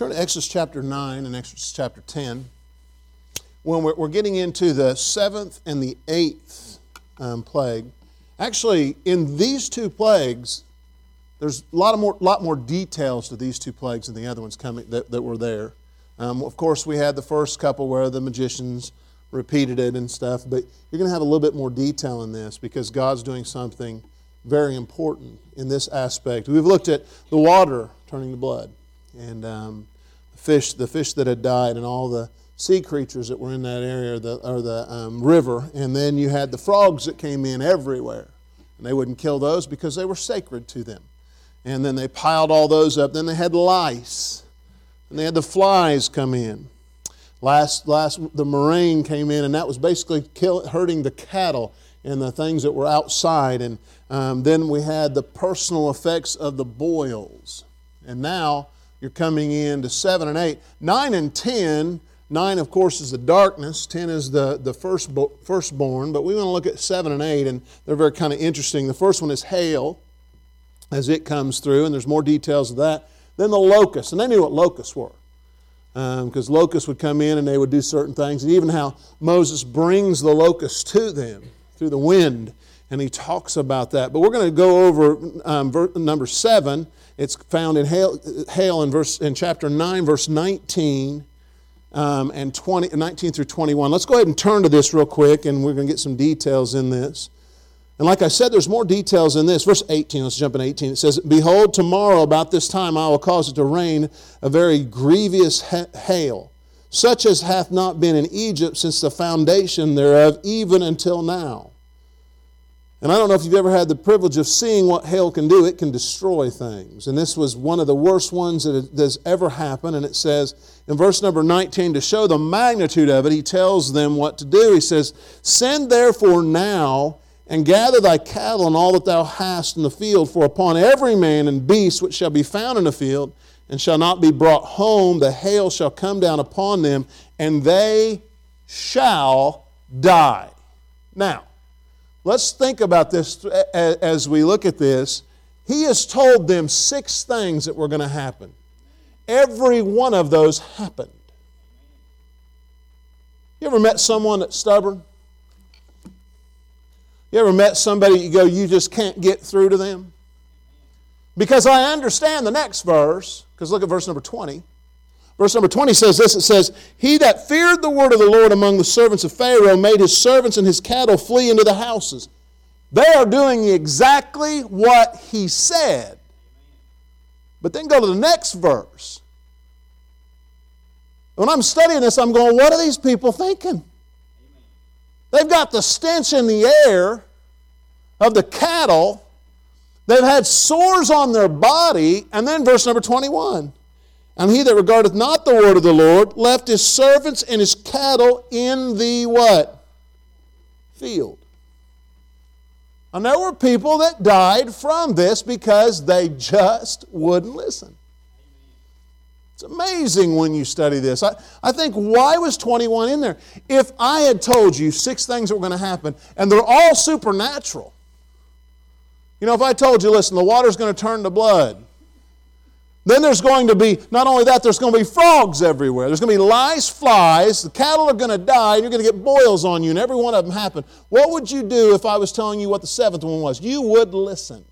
Turn to Exodus chapter 9 and Exodus chapter 10. When we're, we're getting into the seventh and the eighth um, plague, actually, in these two plagues, there's a lot, of more, lot more details to these two plagues than the other ones coming that, that were there. Um, of course, we had the first couple where the magicians repeated it and stuff, but you're going to have a little bit more detail in this because God's doing something very important in this aspect. We've looked at the water turning to blood and um, the fish, the fish that had died, and all the sea creatures that were in that area, the, or the um, river. And then you had the frogs that came in everywhere, and they wouldn't kill those because they were sacred to them. And then they piled all those up. Then they had lice, and they had the flies come in. Last, last, the murrain came in, and that was basically kill, hurting the cattle and the things that were outside. And um, then we had the personal effects of the boils. And now you're coming in to 7 and 8. 9 and 10, 9, of course, is the darkness, 10 is the, the first, firstborn, but we want to look at 7 and 8, and they're very kind of interesting. The first one is hail as it comes through, and there's more details of that. Then the locusts, and they knew what locusts were because um, locusts would come in and they would do certain things, and even how Moses brings the locusts to them through the wind, and he talks about that. But we're going to go over um, ver- number seven. It's found in hail, in, verse, in chapter 9, verse 19 um, and 20, 19 through 21. Let's go ahead and turn to this real quick, and we're going to get some details in this. And like I said, there's more details in this. Verse 18, let's jump in 18. It says, Behold, tomorrow about this time I will cause it to rain a very grievous hail, such as hath not been in Egypt since the foundation thereof, even until now. And I don't know if you've ever had the privilege of seeing what hail can do. It can destroy things. And this was one of the worst ones that has ever happened. And it says in verse number 19, to show the magnitude of it, he tells them what to do. He says, Send therefore now and gather thy cattle and all that thou hast in the field, for upon every man and beast which shall be found in the field, and shall not be brought home, the hail shall come down upon them, and they shall die. Now, let's think about this as we look at this. He has told them six things that were going to happen. Every one of those happened. You ever met someone that's stubborn? You ever met somebody you go, you just can't get through to them? Because I understand the next verse, because look at verse number 20. Verse number 20 says this it says, He that feared the word of the Lord among the servants of Pharaoh made his servants and his cattle flee into the houses. They are doing exactly what he said. But then go to the next verse. When I'm studying this, I'm going, what are these people thinking? They've got the stench in the air of the cattle. They've had sores on their body. And then verse number 21. And he that regardeth not the word of the Lord left his servants and his cattle in the what? Field. And there were people that died from this because they just wouldn't listen. It's amazing when you study this. I, I think, why was 21 in there? If I had told you six things that were going to happen, and they're all supernatural, you know, if I told you, listen, the water's going to turn to blood, then there's going to be, not only that, there's going to be frogs everywhere. There's going to be lice, flies, the cattle are going to die, and you're going to get boils on you, and every one of them happen. What would you do if I was telling you what the seventh one was? You would listen.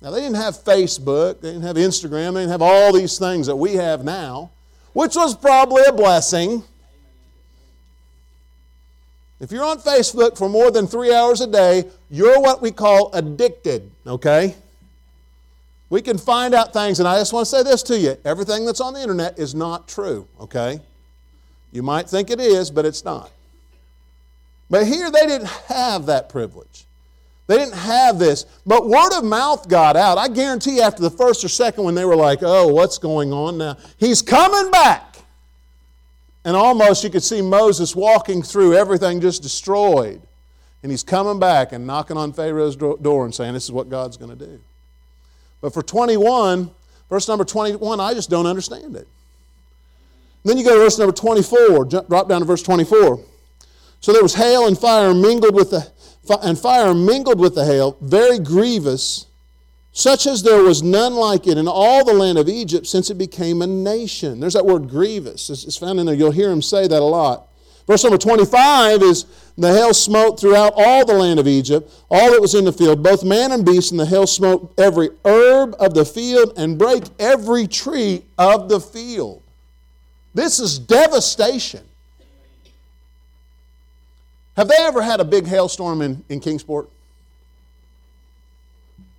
Now, they didn't have Facebook, they didn't have Instagram, they didn't have all these things that we have now, which was probably a blessing. If you're on Facebook for more than three hours a day, you're what we call addicted, okay? We can find out things, and I just want to say this to you everything that's on the internet is not true, okay? You might think it is, but it's not. But here they didn't have that privilege. They didn't have this. But word of mouth got out. I guarantee after the first or second when they were like, oh, what's going on now? He's coming back. And almost you could see Moses walking through, everything just destroyed. And he's coming back and knocking on Pharaoh's door and saying, this is what God's going to do. But for 21, verse number 21, I just don't understand it. Then you go to verse number 24, drop down to verse 24. So there was hail and fire mingled with the and fire mingled with the hail, very grievous, such as there was none like it in all the land of Egypt since it became a nation. There's that word grievous. It's found in there. You'll hear him say that a lot. Verse number 25 is the hail smote throughout all the land of Egypt, all that was in the field, both man and beast, and the hail smote every herb of the field and break every tree of the field. This is devastation. Have they ever had a big hailstorm in, in Kingsport?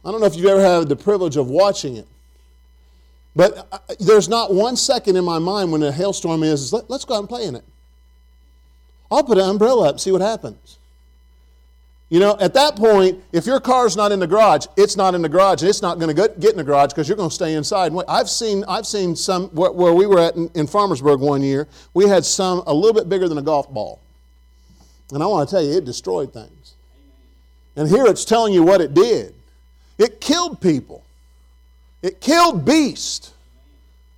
I don't know if you've ever had the privilege of watching it. But uh, there's not one second in my mind when a hailstorm is, is let, us go out and play in it. I'll put an umbrella up and see what happens. You know, at that point, if your car's not in the garage, it's not in the garage, and it's not going to get in the garage because you're going to stay inside. I've seen, I've seen some where we were at in, in Farmersburg one year. We had some a little bit bigger than a golf ball, and I want to tell you, it destroyed things. And here it's telling you what it did. It killed people. It killed beasts,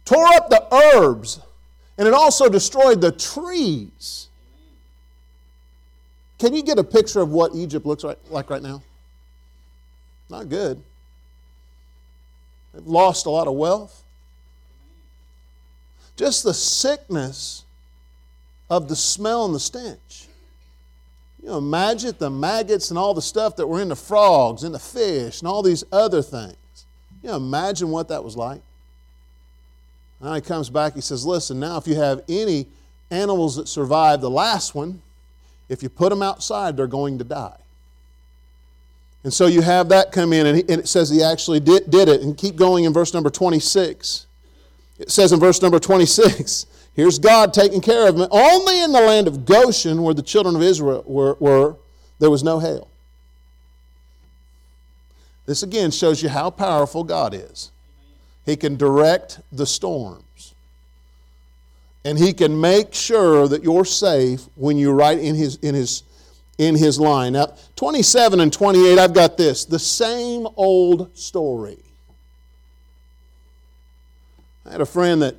tore up the herbs, and it also destroyed the trees. Can you get a picture of what Egypt looks like right now? Not good. They've lost a lot of wealth. Just the sickness of the smell and the stench. You know, imagine the maggots and all the stuff that were in the frogs and the fish and all these other things. You know, imagine what that was like. Now he comes back, he says, Listen, now if you have any animals that survive the last one, if you put them outside, they're going to die. And so you have that come in, and, it says he actually did, did it. And keep going in verse number 26. It says in verse number 26 Here's God taking care of them. Only in the land of Goshen, where the children of Israel were, were there was no hail. This again shows you how powerful God is. He can direct the storms. And he can make sure that you're safe when you're right in his, in his, in his line. Now, 27 and 28, I've got this the same old story. I had a friend that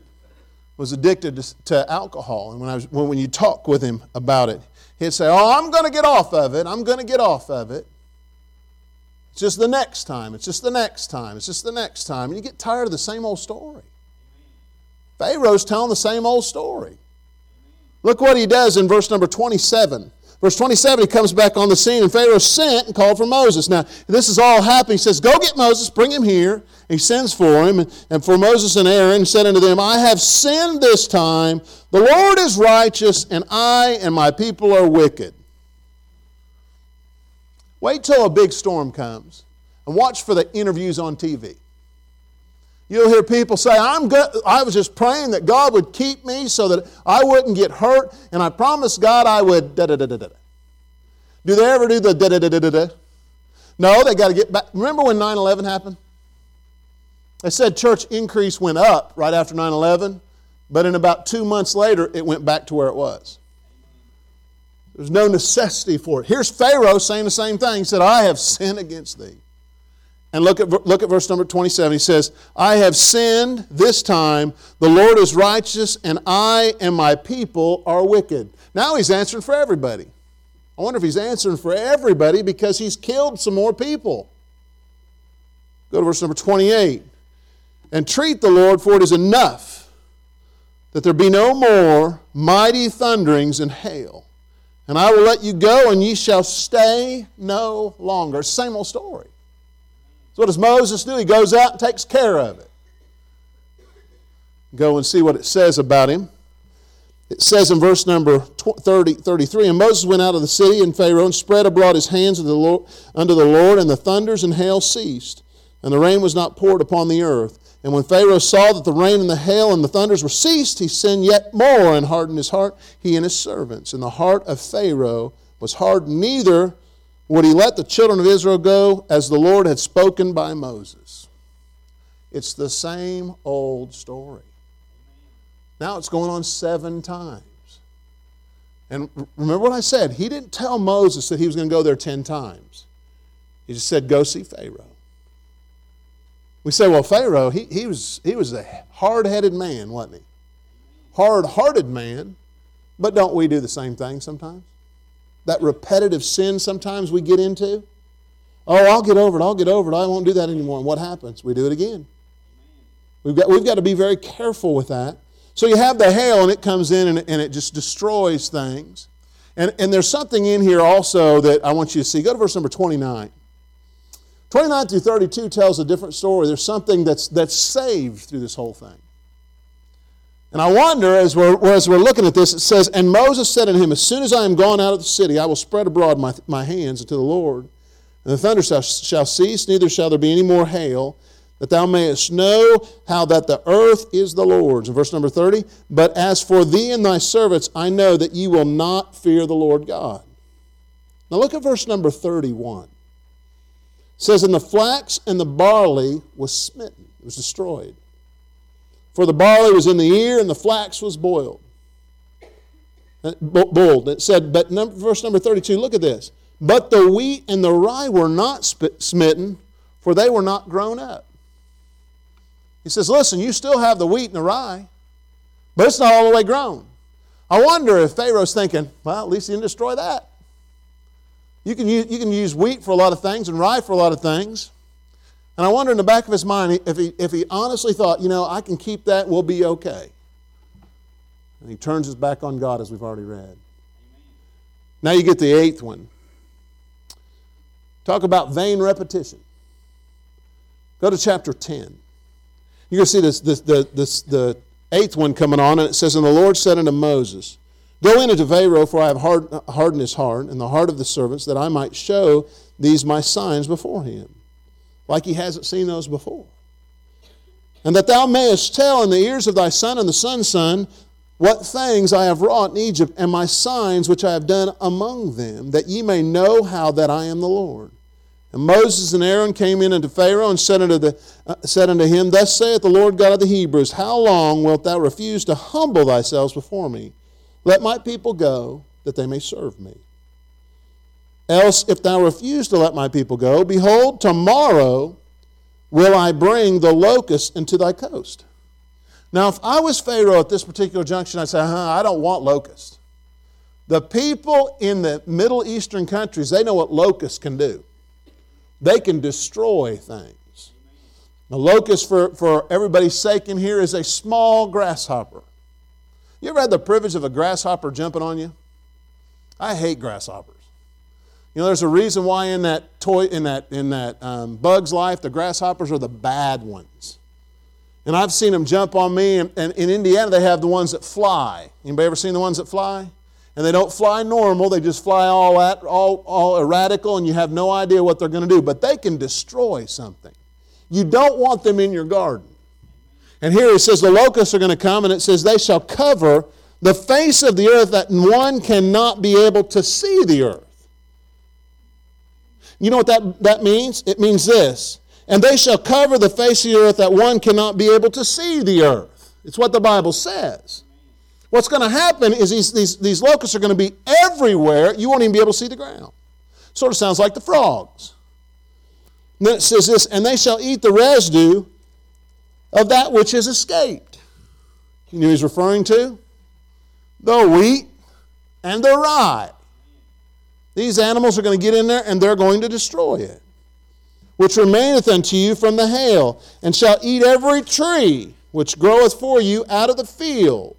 was addicted to, to alcohol. And when, I was, when, when you talk with him about it, he'd say, Oh, I'm going to get off of it. I'm going to get off of it. It's just the next time. It's just the next time. It's just the next time. And you get tired of the same old story. Pharaoh's telling the same old story. Look what he does in verse number 27. Verse 27, he comes back on the scene, and Pharaoh sent and called for Moses. Now, this is all happening. He says, Go get Moses, bring him here. He sends for him, and for Moses and Aaron, said unto them, I have sinned this time. The Lord is righteous, and I and my people are wicked. Wait till a big storm comes and watch for the interviews on TV. You'll hear people say, I'm good. I was just praying that God would keep me so that I wouldn't get hurt, and I promised God I would da da da da da. Do they ever do the da da da da da da? No, they got to get back. Remember when 9 11 happened? They said church increase went up right after 9 11, but in about two months later, it went back to where it was. There's no necessity for it. Here's Pharaoh saying the same thing. He said, I have sinned against thee. And look at, look at verse number 27. He says, I have sinned this time. The Lord is righteous, and I and my people are wicked. Now he's answering for everybody. I wonder if he's answering for everybody because he's killed some more people. Go to verse number 28. And treat the Lord, for it is enough that there be no more mighty thunderings and hail. And I will let you go, and ye shall stay no longer. Same old story. So what does Moses do? He goes out and takes care of it. Go and see what it says about him. It says in verse number 30, 33, And Moses went out of the city, and Pharaoh and spread abroad his hands unto the, Lord, unto the Lord, and the thunders and hail ceased, and the rain was not poured upon the earth. And when Pharaoh saw that the rain and the hail and the thunders were ceased, he sinned yet more and hardened his heart, he and his servants. And the heart of Pharaoh was hardened, neither would he let the children of Israel go as the Lord had spoken by Moses? It's the same old story. Now it's going on seven times. And remember what I said? He didn't tell Moses that he was going to go there ten times. He just said, Go see Pharaoh. We say, Well, Pharaoh, he, he, was, he was a hard headed man, wasn't he? Hard hearted man. But don't we do the same thing sometimes? That repetitive sin sometimes we get into. Oh, I'll get over it. I'll get over it. I won't do that anymore. And what happens? We do it again. We've got, we've got to be very careful with that. So you have the hail, and it comes in and, and it just destroys things. And, and there's something in here also that I want you to see. Go to verse number 29. 29 through 32 tells a different story. There's something that's, that's saved through this whole thing. And I wonder, as we're, as we're looking at this, it says, And Moses said unto him, As soon as I am gone out of the city, I will spread abroad my, my hands unto the Lord. And the thunder shall, shall cease, neither shall there be any more hail, that thou mayest know how that the earth is the Lord's. Verse number 30, But as for thee and thy servants, I know that ye will not fear the Lord God. Now look at verse number 31. It says, And the flax and the barley was smitten, it was destroyed. For the barley was in the ear, and the flax was boiled. Uh, boiled. It said, but number, verse number 32, look at this. But the wheat and the rye were not smitten, for they were not grown up. He says, Listen, you still have the wheat and the rye, but it's not all the way grown. I wonder if Pharaoh's thinking, Well, at least he didn't destroy that. You can use, you can use wheat for a lot of things and rye for a lot of things. And I wonder in the back of his mind if he, if he honestly thought, you know, I can keep that, we'll be okay. And he turns his back on God, as we've already read. Now you get the eighth one. Talk about vain repetition. Go to chapter 10. You're going to see this, this, the, this, the eighth one coming on, and it says, And the Lord said unto Moses, Go in unto Pharaoh, for I have hard, hardened his heart and the heart of the servants, that I might show these my signs before him, like he hasn't seen those before. And that thou mayest tell in the ears of thy son and the son's son what things I have wrought in Egypt, and my signs which I have done among them, that ye may know how that I am the Lord. And Moses and Aaron came in unto Pharaoh and said unto, the, uh, said unto him, Thus saith the Lord God of the Hebrews, How long wilt thou refuse to humble thyself before me? Let my people go, that they may serve me. Else, if thou refuse to let my people go, behold, tomorrow will I bring the locust into thy coast. Now, if I was Pharaoh at this particular junction, I'd say, huh, I don't want locusts. The people in the Middle Eastern countries, they know what locusts can do. They can destroy things. The locust, for, for everybody's sake in here, is a small grasshopper. You ever had the privilege of a grasshopper jumping on you? I hate grasshoppers. You know, there's a reason why in that toy, in that in that um, bug's life, the grasshoppers are the bad ones. And I've seen them jump on me. And, and in Indiana, they have the ones that fly. Anybody ever seen the ones that fly? and they don't fly normal, they just fly all, at, all, all erratical, and you have no idea what they're going to do. But they can destroy something. You don't want them in your garden. And here it says the locusts are going to come, and it says they shall cover the face of the earth that one cannot be able to see the earth. You know what that, that means? It means this. And they shall cover the face of the earth that one cannot be able to see the earth. It's what the Bible says. What's going to happen is these, these, these locusts are going to be everywhere. You won't even be able to see the ground. Sort of sounds like the frogs. And then it says this, and they shall eat the residue of that which has escaped. You know he's referring to? The wheat and the rye. These animals are going to get in there and they're going to destroy it. Which remaineth unto you from the hail, and shall eat every tree which groweth for you out of the field.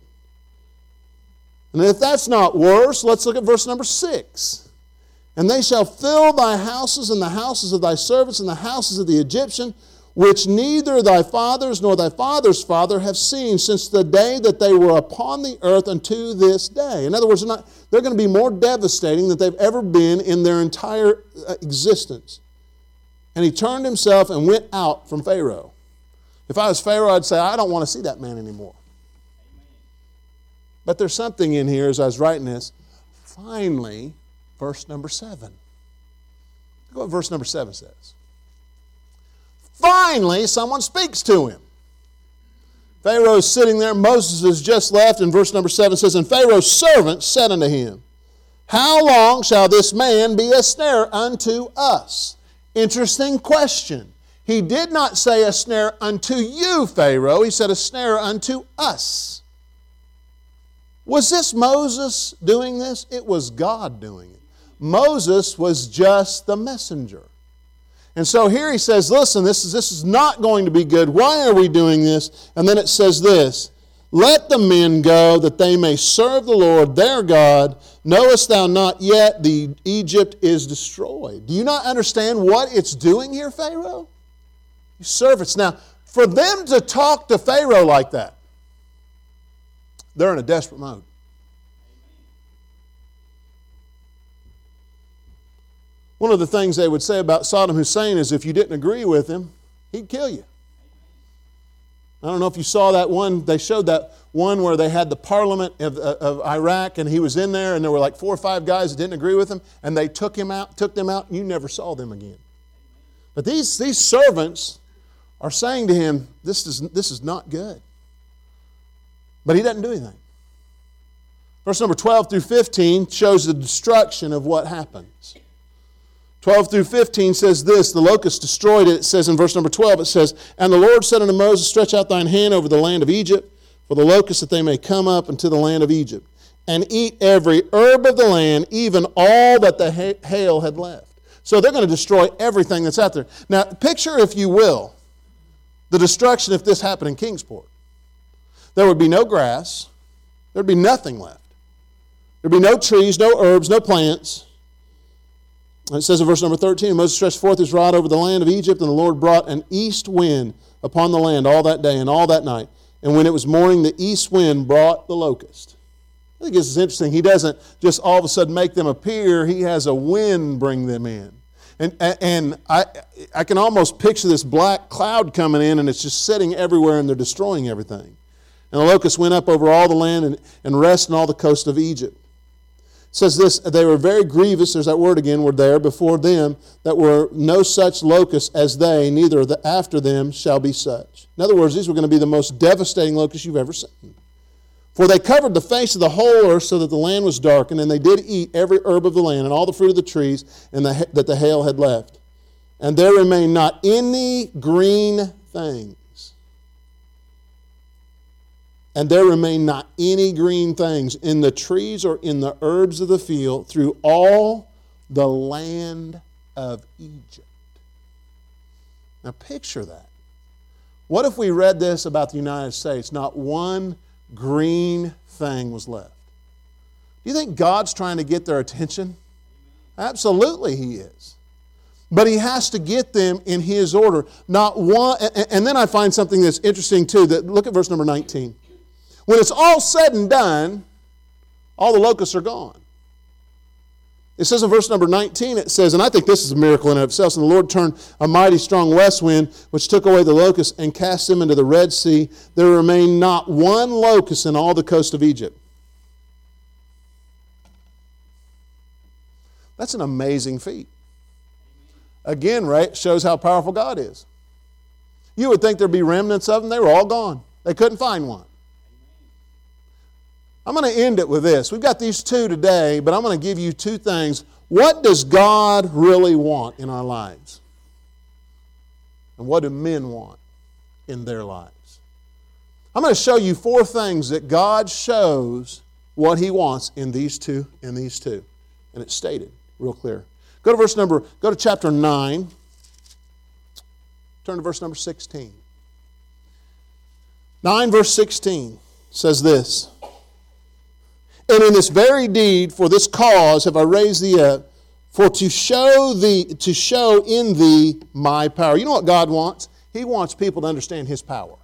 And if that's not worse, let's look at verse number six. And they shall fill thy houses and the houses of thy servants and the houses of the Egyptian, which neither thy fathers nor thy father's father have seen since the day that they were upon the earth unto this day. In other words, they're, not, they're going to be more devastating than they've ever been in their entire uh, existence. And he turned himself and went out from Pharaoh. If I was Pharaoh, I'd say, I don't want to see that man anymore. But there's something in here as I was writing this. Finally, verse number seven. Look what verse number seven says. Finally, someone speaks to him. Pharaoh is sitting there. Moses has just left, and verse number seven says, And Pharaoh's servant said unto him, How long shall this man be a snare unto us? Interesting question. He did not say a snare unto you, Pharaoh. He said a snare unto us. Was this Moses doing this? It was God doing it. Moses was just the messenger. And so here he says, listen, this is, this is not going to be good. Why are we doing this? And then it says this Let the men go that they may serve the Lord their God. Knowest thou not yet the Egypt is destroyed? Do you not understand what it's doing here, Pharaoh? You servants. Now, for them to talk to Pharaoh like that, they're in a desperate mode. One of the things they would say about Saddam Hussein is if you didn't agree with him, he'd kill you. I don't know if you saw that one. They showed that one where they had the parliament of, of, Iraq and he was in there and there were like four or five guys that didn't agree with him and they took him out, took them out, and you never saw them again. But these, these servants are saying to him, this is, this is not good. But he doesn't do anything. Verse number 12 through 15 shows the destruction of what happens. 12 through 15 says this the locust destroyed it. It says in verse number 12, it says, And the Lord said unto Moses, Stretch out thine hand over the land of Egypt, for the locusts that they may come up into the land of Egypt, and eat every herb of the land, even all that the hail had left. So they're going to destroy everything that's out there. Now, picture, if you will, the destruction if this happened in Kingsport. There would be no grass, there'd be nothing left. There'd be no trees, no herbs, no plants. It says in verse number 13 Moses stretched forth his rod over the land of Egypt, and the Lord brought an east wind upon the land all that day and all that night. And when it was morning, the east wind brought the locust. I think this is interesting. He doesn't just all of a sudden make them appear, he has a wind bring them in. And, and I, I can almost picture this black cloud coming in, and it's just sitting everywhere, and they're destroying everything. And the locust went up over all the land and, and rested on all the coast of Egypt says this they were very grievous there's that word again were there before them that were no such locusts as they neither the after them shall be such. In other words these were going to be the most devastating locusts you've ever seen. For they covered the face of the whole earth so that the land was darkened and they did eat every herb of the land and all the fruit of the trees and the, that the hail had left. And there remained not any green thing and there remained not any green things in the trees or in the herbs of the field through all the land of Egypt. Now, picture that. What if we read this about the United States? Not one green thing was left. Do you think God's trying to get their attention? Absolutely, He is. But He has to get them in His order. Not one, and then I find something that's interesting too. That look at verse number 19. When it's all said and done, all the locusts are gone. It says in verse number 19, it says, and I think this is a miracle in of itself. And the Lord turned a mighty strong west wind, which took away the locusts and cast them into the Red Sea. There remained not one locust in all the coast of Egypt. That's an amazing feat. Again, right, shows how powerful God is. You would think there'd be remnants of them, they were all gone. They couldn't find one. I'm going to end it with this. We've got these two today, but I'm going to give you two things. What does God really want in our lives? And what do men want in their lives? I'm going to show you four things that God shows what he wants in these two in these two. And it's stated real clear. Go to verse number go to chapter 9. Turn to verse number 16. 9 verse 16 says this. And in this very deed, for this cause have I raised thee up, for to show thee, to show in thee my power. You know what God wants? He wants people to understand His power.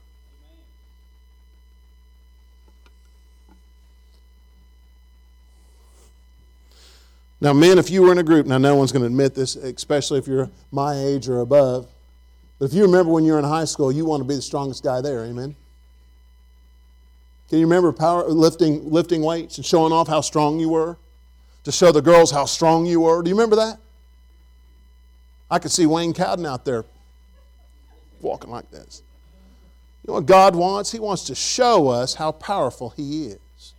Now, men, if you were in a group, now no one's going to admit this, especially if you're my age or above, but if you remember when you were in high school, you want to be the strongest guy there, amen? Can you remember power, lifting, lifting weights and showing off how strong you were? To show the girls how strong you were? Do you remember that? I could see Wayne Cowden out there walking like this. You know what God wants? He wants to show us how powerful He is.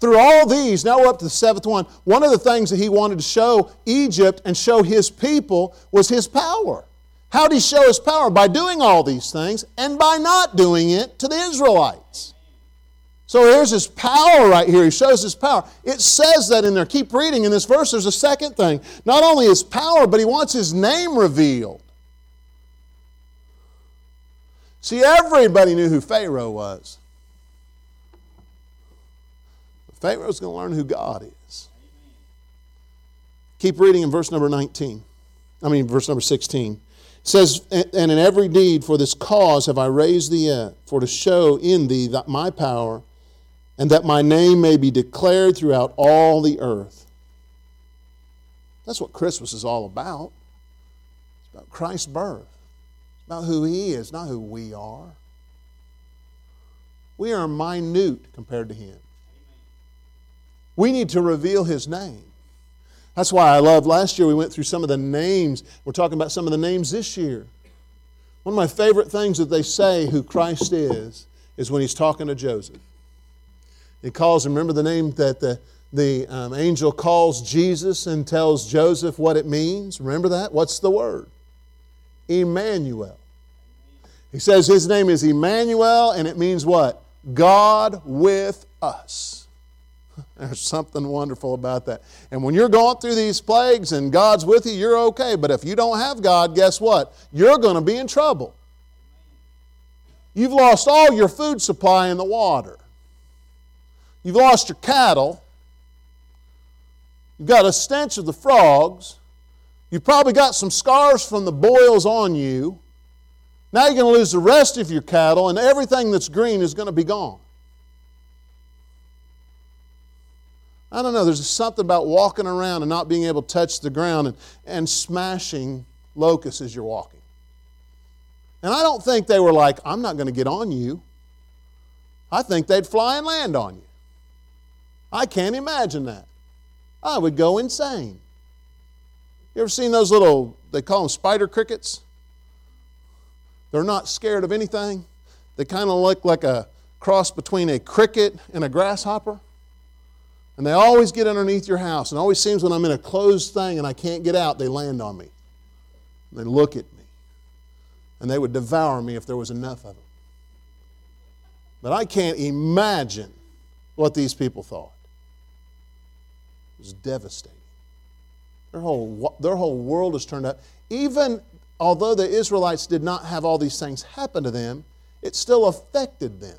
Through all these, now we're up to the seventh one. One of the things that He wanted to show Egypt and show His people was His power. How did He show His power? By doing all these things and by not doing it to the Israelites. So here's his power right here. He shows his power. It says that in there. Keep reading in this verse. There's a second thing. Not only his power, but he wants his name revealed. See, everybody knew who Pharaoh was. Pharaoh's going to learn who God is. Keep reading in verse number 19. I mean, verse number 16. It says, And in every deed for this cause have I raised thee up, for to show in thee my power, and that my name may be declared throughout all the earth. That's what Christmas is all about. It's about Christ's birth. It's about who He is, not who we are. We are minute compared to Him. We need to reveal His name. That's why I love last year we went through some of the names. We're talking about some of the names this year. One of my favorite things that they say who Christ is is when he's talking to Joseph. He calls him, remember the name that the, the um, angel calls Jesus and tells Joseph what it means? Remember that? What's the word? Emmanuel. He says his name is Emmanuel, and it means what? God with us. There's something wonderful about that. And when you're going through these plagues and God's with you, you're okay. But if you don't have God, guess what? You're going to be in trouble. You've lost all your food supply in the water. You've lost your cattle. You've got a stench of the frogs. You've probably got some scars from the boils on you. Now you're going to lose the rest of your cattle, and everything that's green is going to be gone. I don't know, there's something about walking around and not being able to touch the ground and, and smashing locusts as you're walking. And I don't think they were like, I'm not going to get on you. I think they'd fly and land on you. I can't imagine that. I would go insane. You ever seen those little, they call them spider crickets? They're not scared of anything. They kind of look like a cross between a cricket and a grasshopper. And they always get underneath your house. And always seems when I'm in a closed thing and I can't get out, they land on me. They look at me. And they would devour me if there was enough of them. But I can't imagine what these people thought. Was devastating. Their whole, their whole world has turned up. Even although the Israelites did not have all these things happen to them, it still affected them.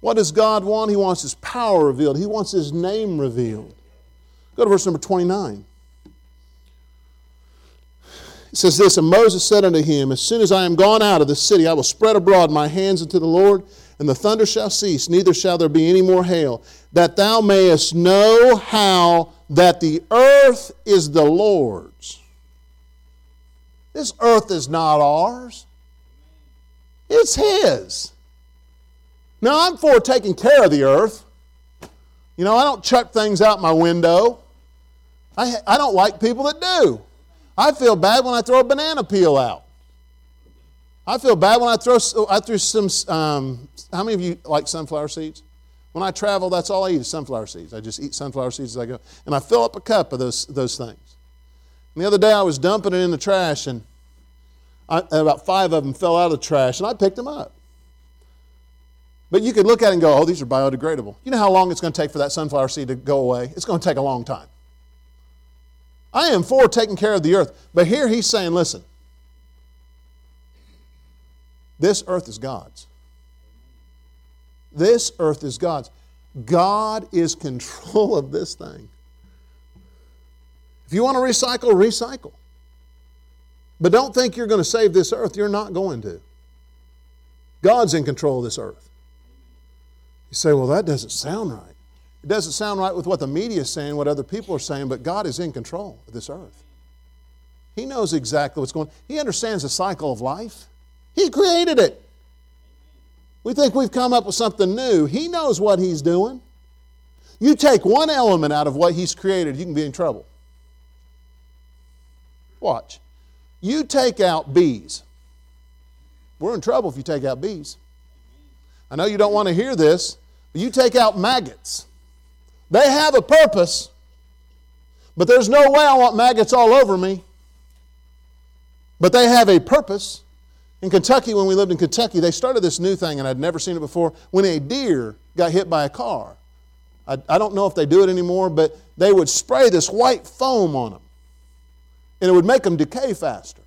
What does God want? He wants His power revealed, He wants His name revealed. Go to verse number 29. It says this And Moses said unto him, As soon as I am gone out of the city, I will spread abroad my hands unto the Lord, and the thunder shall cease, neither shall there be any more hail, that thou mayest know how that the earth is the Lord's. This earth is not ours, it's His. Now, I'm for taking care of the earth. You know, I don't chuck things out my window. I, I don't like people that do. I feel bad when I throw a banana peel out. I feel bad when I throw, I threw some, um, how many of you like sunflower seeds? When I travel, that's all I eat is sunflower seeds. I just eat sunflower seeds as I go. And I fill up a cup of those, those things. And the other day I was dumping it in the trash, and, I, and about five of them fell out of the trash, and I picked them up. But you could look at it and go, oh, these are biodegradable. You know how long it's going to take for that sunflower seed to go away? It's going to take a long time. I am for taking care of the earth. But here he's saying, listen, this earth is God's. This earth is God's. God is control of this thing. If you want to recycle, recycle. But don't think you're going to save this earth. You're not going to. God's in control of this earth. You say, well, that doesn't sound right. It doesn't sound right with what the media is saying, what other people are saying, but God is in control of this earth. He knows exactly what's going on. He understands the cycle of life. He created it. We think we've come up with something new. He knows what He's doing. You take one element out of what He's created, you can be in trouble. Watch. You take out bees. We're in trouble if you take out bees. I know you don't want to hear this, but you take out maggots. They have a purpose, but there's no way I want maggots all over me. But they have a purpose. In Kentucky, when we lived in Kentucky, they started this new thing, and I'd never seen it before. When a deer got hit by a car, I, I don't know if they do it anymore, but they would spray this white foam on them, and it would make them decay faster.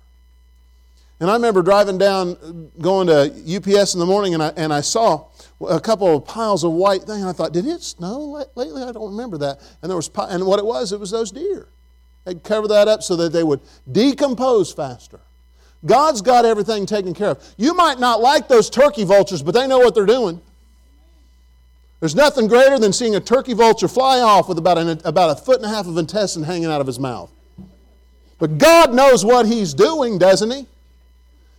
And I remember driving down, going to UPS in the morning, and I, and I saw a couple of piles of white things. I thought, did it snow lately? I don't remember that. And there was, and what it was, it was those deer. They'd cover that up so that they would decompose faster. God's got everything taken care of. You might not like those turkey vultures, but they know what they're doing. There's nothing greater than seeing a turkey vulture fly off with about, an, about a foot and a half of intestine hanging out of his mouth. But God knows what he's doing, doesn't he?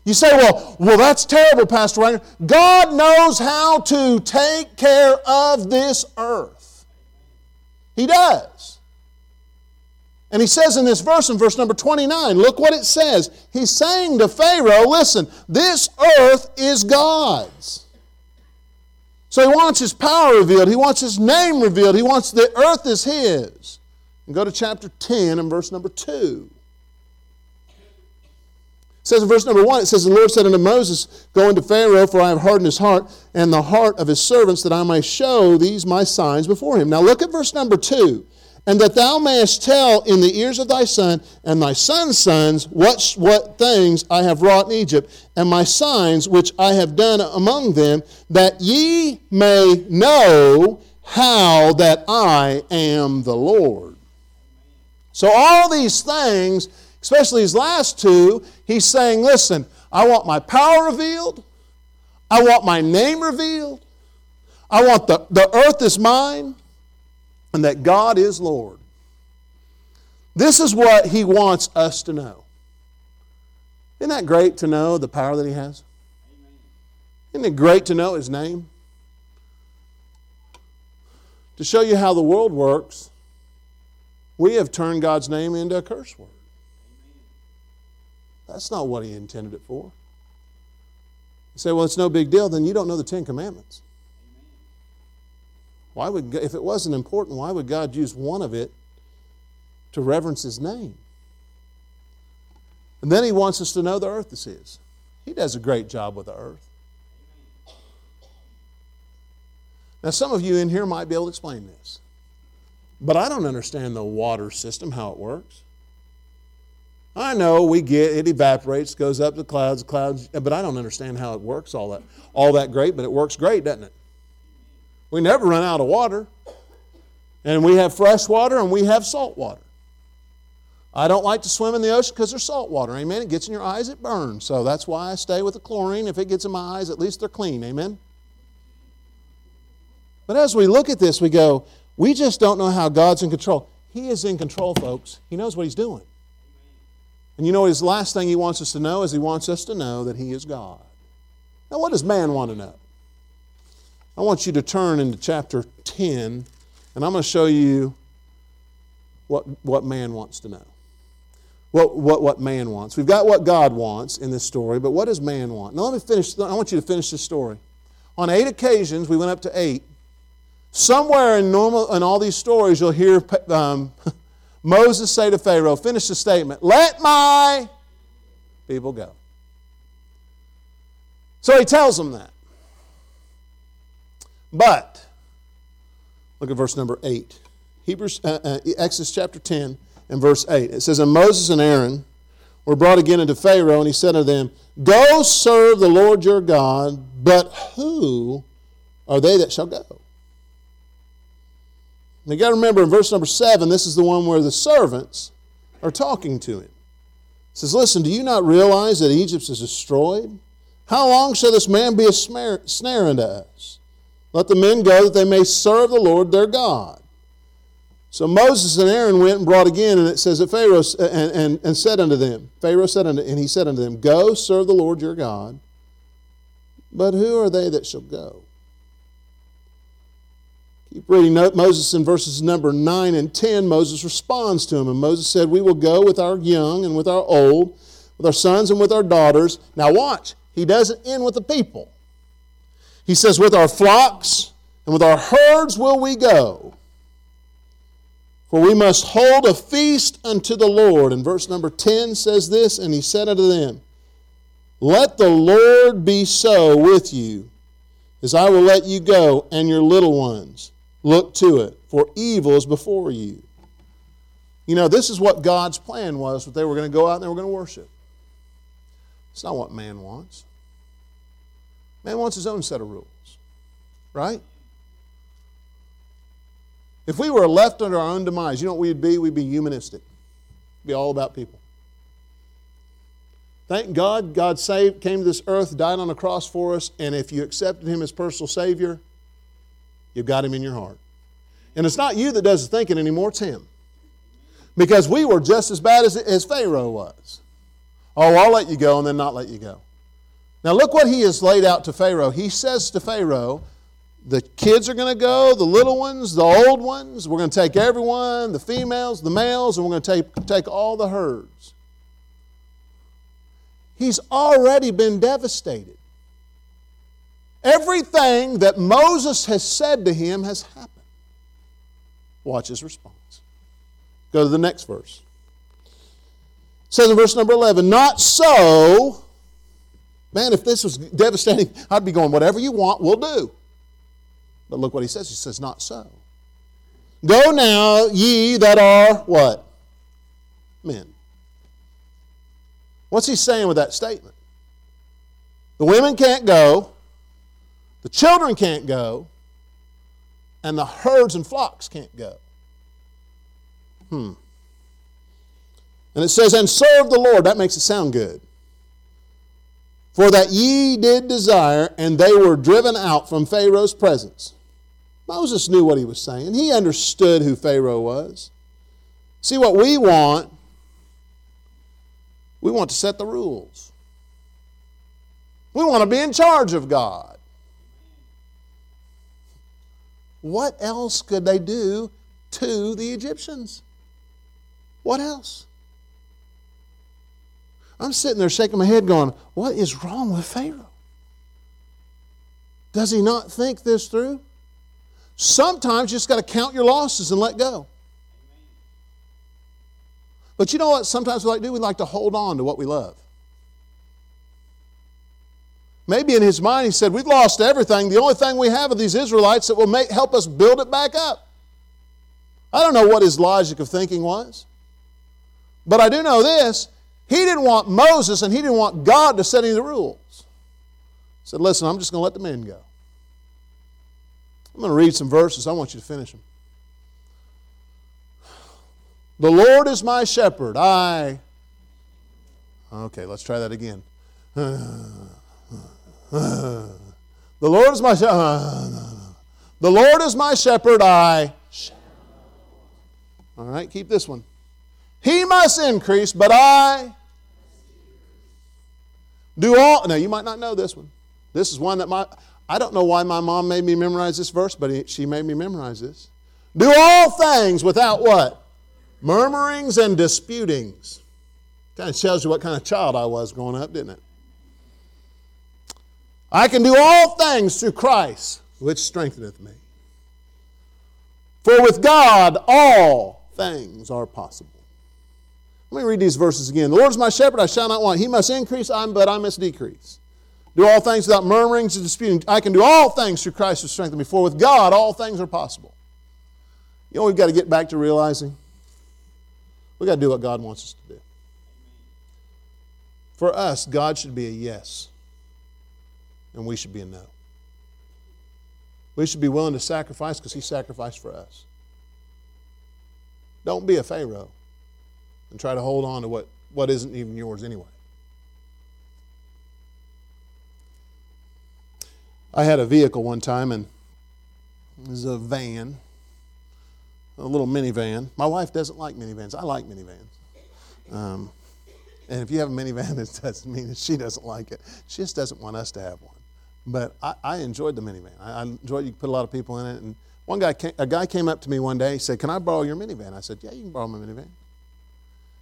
You say, well, well, that's terrible, Pastor Wagner. God knows how to take care of this earth. He does. And he says in this verse, in verse number 29, look what it says. He's saying to Pharaoh, listen, this earth is God's. So he wants his power revealed. He wants his name revealed. He wants the earth is his. And go to chapter 10 and verse number 2. It says in verse number 1, it says, The Lord said unto Moses, Go unto Pharaoh, for I have hardened his heart and the heart of his servants, that I may show these my signs before him. Now look at verse number 2 and that thou mayest tell in the ears of thy son and thy son's sons what, what things I have wrought in Egypt, and my signs which I have done among them, that ye may know how that I am the Lord. So, all these things, especially these last two, he's saying, listen, I want my power revealed, I want my name revealed, I want the, the earth is mine and that God is Lord. This is what He wants us to know. Isn't that great to know the power that He has? Isn't it great to know His name? To show you how the world works, we have turned God's name into a curse word. That's not what He intended it for. You say, well, it's no big deal, then you don't know the Ten Commandments. Why would, if it wasn't important, why would God use one of it to reverence His name? And then He wants us to know the earth is His. He does a great job with the earth. Now, some of you in here might be able to explain this, but I don't understand the water system, how it works. I know we get it evaporates, goes up to clouds, clouds, but I don't understand how it works all that all that great, but it works great, doesn't it? We never run out of water. And we have fresh water and we have salt water. I don't like to swim in the ocean because there's salt water. Amen. It gets in your eyes, it burns. So that's why I stay with the chlorine. If it gets in my eyes, at least they're clean. Amen. But as we look at this, we go, we just don't know how God's in control. He is in control, folks. He knows what He's doing. And you know his last thing He wants us to know is He wants us to know that He is God. Now, what does man want to know? I want you to turn into chapter 10, and I'm going to show you what, what man wants to know. What, what, what man wants. We've got what God wants in this story, but what does man want? Now, let me finish. I want you to finish this story. On eight occasions, we went up to eight. Somewhere in, normal, in all these stories, you'll hear um, Moses say to Pharaoh, finish the statement, let my people go. So he tells them that. But, look at verse number 8. Hebrews, uh, uh, Exodus chapter 10 and verse 8. It says, And Moses and Aaron were brought again into Pharaoh, and he said unto them, Go serve the Lord your God, but who are they that shall go? Now you got to remember in verse number 7, this is the one where the servants are talking to him. It says, Listen, do you not realize that Egypt is destroyed? How long shall this man be a snare unto us? Let the men go that they may serve the Lord their God. So Moses and Aaron went and brought again, and it says that Pharaoh and, and, and said unto them, Pharaoh said unto, and he said unto them, Go serve the Lord your God. But who are they that shall go? Keep reading Moses in verses number 9 and 10. Moses responds to him, and Moses said, We will go with our young and with our old, with our sons and with our daughters. Now watch, he doesn't end with the people. He says, With our flocks and with our herds will we go. For we must hold a feast unto the Lord. And verse number 10 says this And he said unto them, Let the Lord be so with you, as I will let you go and your little ones. Look to it, for evil is before you. You know, this is what God's plan was that they were going to go out and they were going to worship. It's not what man wants. Man wants his own set of rules, right? If we were left under our own demise, you know what we'd be? We'd be humanistic. It'd be all about people. Thank God, God saved, came to this earth, died on a cross for us, and if you accepted Him as personal Savior, you've got Him in your heart. And it's not you that does the thinking anymore, it's Him. Because we were just as bad as, as Pharaoh was. Oh, I'll let you go and then not let you go. Now, look what he has laid out to Pharaoh. He says to Pharaoh, the kids are going to go, the little ones, the old ones. We're going to take everyone, the females, the males, and we're going to take, take all the herds. He's already been devastated. Everything that Moses has said to him has happened. Watch his response. Go to the next verse. It says in verse number 11, Not so. Man, if this was devastating, I'd be going, whatever you want, we'll do. But look what he says. He says, Not so. Go now, ye that are what? Men. What's he saying with that statement? The women can't go, the children can't go, and the herds and flocks can't go. Hmm. And it says, and serve the Lord. That makes it sound good. For that ye did desire, and they were driven out from Pharaoh's presence. Moses knew what he was saying. He understood who Pharaoh was. See, what we want, we want to set the rules. We want to be in charge of God. What else could they do to the Egyptians? What else? I'm sitting there shaking my head going, What is wrong with Pharaoh? Does he not think this through? Sometimes you just got to count your losses and let go. But you know what sometimes we like to do? We like to hold on to what we love. Maybe in his mind he said, We've lost everything. The only thing we have are these Israelites that will make, help us build it back up. I don't know what his logic of thinking was. But I do know this he didn't want Moses and he didn't want God to set any of the rules. He said, Listen, I'm just going to let the men go. I'm going to read some verses. I want you to finish them. The Lord is my shepherd. I. Okay, let's try that again. The Lord is my shepherd. The Lord is my shepherd. I. All right, keep this one. He must increase, but I do all. Now, you might not know this one. This is one that my. I don't know why my mom made me memorize this verse, but she made me memorize this. Do all things without what? Murmurings and disputings. Kind of tells you what kind of child I was growing up, didn't it? I can do all things through Christ, which strengtheneth me. For with God all things are possible. Let me read these verses again. The Lord is my shepherd, I shall not want. He must increase, I but I must decrease. Do all things without murmurings and disputing. I can do all things through Christ who strengthens me. For with God, all things are possible. You know, we've got to get back to realizing we've got to do what God wants us to do. For us, God should be a yes, and we should be a no. We should be willing to sacrifice because He sacrificed for us. Don't be a Pharaoh and try to hold on to what, what isn't even yours anyway. I had a vehicle one time, and it was a van, a little minivan. My wife doesn't like minivans. I like minivans. Um, and if you have a minivan, it doesn't mean that she doesn't like it. She just doesn't want us to have one. But I, I enjoyed the minivan. I, I enjoyed you put a lot of people in it. And one guy, came, a guy came up to me one day. He said, "Can I borrow your minivan?" I said, "Yeah, you can borrow my minivan."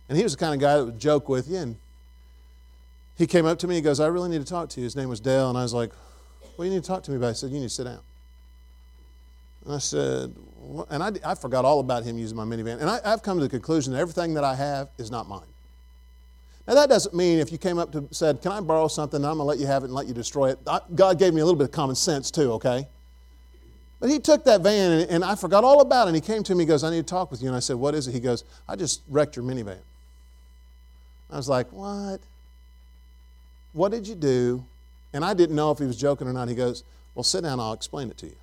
And he was the kind of guy that would joke with you. And he came up to me. He goes, "I really need to talk to you." His name was Dale, and I was like, "What do you need to talk to me about?" He said, "You need to sit down." And I said, and I, I forgot all about him using my minivan. And I, I've come to the conclusion that everything that I have is not mine. Now, that doesn't mean if you came up to said, Can I borrow something? I'm going to let you have it and let you destroy it. I, God gave me a little bit of common sense, too, okay? But he took that van and, and, I forgot all about it. And he came to me, he goes, I need to talk with you. And I said, What is it? He goes, I just wrecked your minivan. I was like, What? What did you do? And I didn't know if he was joking or not. He goes, Well, sit down, I'll explain it to you.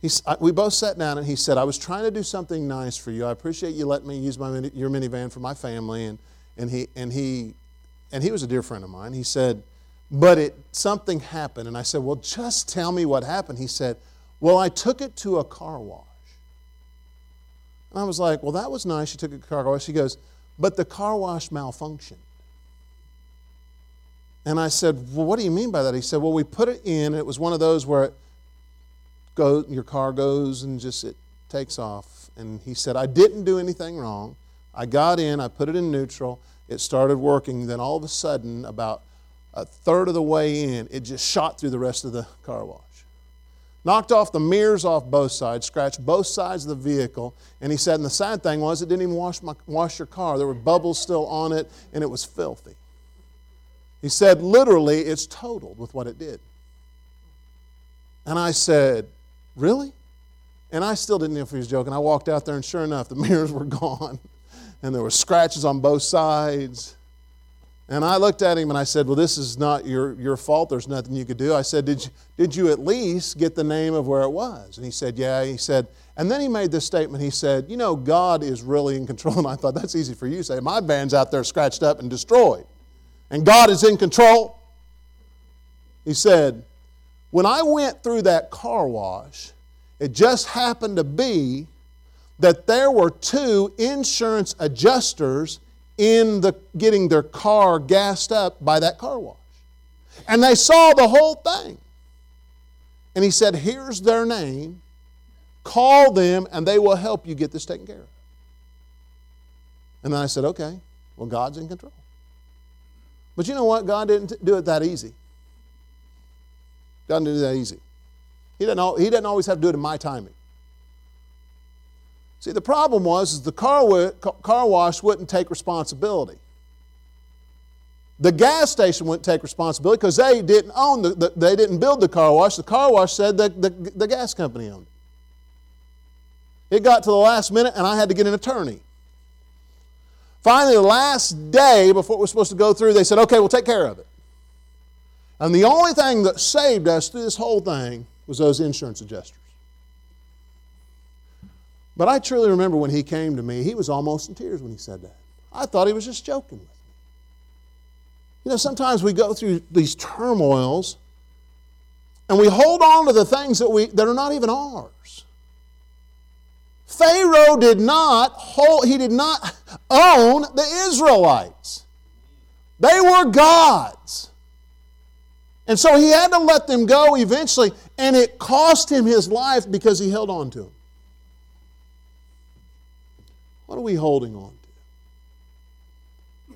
He, we both sat down and he said, I was trying to do something nice for you. I appreciate you letting me use my, your minivan for my family. And, and, he, and, he, and he was a dear friend of mine. He said, But it, something happened. And I said, Well, just tell me what happened. He said, Well, I took it to a car wash. And I was like, Well, that was nice. You took it to a car wash. He goes, But the car wash malfunctioned. And I said, Well, what do you mean by that? He said, Well, we put it in. It was one of those where it go, your car goes and just it takes off. And he said, I didn't do anything wrong. I got in, I put it in neutral, it started working. Then all of a sudden, about a third of the way in, it just shot through the rest of the car wash. Knocked off the mirrors off both sides, scratched both sides of the vehicle. And he said, and the sad thing was, it didn't even wash, my, wash your car. There were bubbles still on it, and it was filthy. He said, literally, it's totaled with what it did. And I said, Really? And I still didn't know if he was joking. I walked out there, and sure enough, the mirrors were gone, and there were scratches on both sides. And I looked at him and I said, Well, this is not your, your fault. There's nothing you could do. I said, did you, did you at least get the name of where it was? And he said, Yeah. He said, and then he made this statement. He said, You know, God is really in control. And I thought, That's easy for you to say. My van's out there scratched up and destroyed and God is in control? He said, When I went through that car wash, it just happened to be that there were two insurance adjusters in the getting their car gassed up by that car wash. And they saw the whole thing. And he said, Here's their name. Call them and they will help you get this taken care of. And then I said, Okay, well, God's in control. But you know what? God didn't do it that easy. God didn't do that easy. He didn't, he didn't always have to do it in my timing. See, the problem was is the car, car wash wouldn't take responsibility. The gas station wouldn't take responsibility because they didn't own the, the, they didn't build the car wash. The car wash said that the, the gas company owned it. It got to the last minute and I had to get an attorney. Finally, the last day before it was supposed to go through, they said, okay, we'll take care of it. And the only thing that saved us through this whole thing was those insurance adjusters. But I truly remember when he came to me, he was almost in tears when he said that. I thought he was just joking with me. You know, sometimes we go through these turmoils and we hold on to the things that, we, that are not even ours. Pharaoh did not hold, he did not own the Israelites. They were God's. And so he had to let them go eventually, and it cost him his life because he held on to them. What are we holding on to?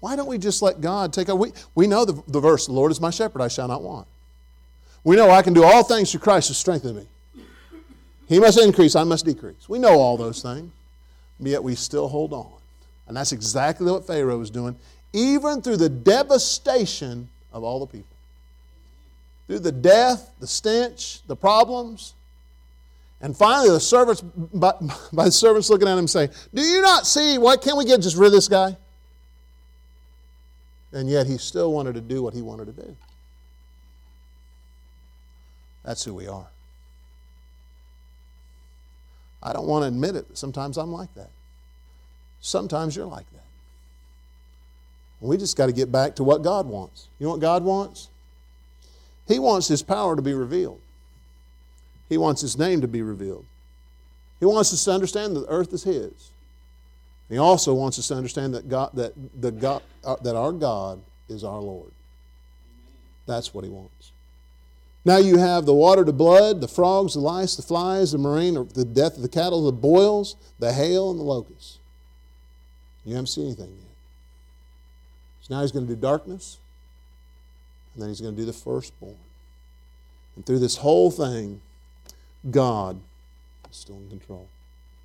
Why don't we just let God take over? We, we know the, the verse, the Lord is my shepherd, I shall not want. We know I can do all things through Christ who strengthens me. He must increase, I must decrease. We know all those things, yet we still hold on. And that's exactly what Pharaoh was doing, even through the devastation of all the people. Through the death, the stench, the problems. And finally, the servants, by, by the servants looking at him saying, Do you not see? Why can't we get just rid of this guy? And yet he still wanted to do what he wanted to do. That's who we are. I don't want to admit it, but sometimes I'm like that. Sometimes you're like that. We just got to get back to what God wants. You know what God wants? He wants His power to be revealed, He wants His name to be revealed. He wants us to understand that the earth is His. He also wants us to understand that, God, that, the God, uh, that our God is our Lord. That's what He wants. Now you have the water to blood, the frogs, the lice, the flies, the murrain, the death of the cattle, the boils, the hail, and the locusts. You haven't seen anything yet. So now he's going to do darkness, and then he's going to do the firstborn. And through this whole thing, God is still in control.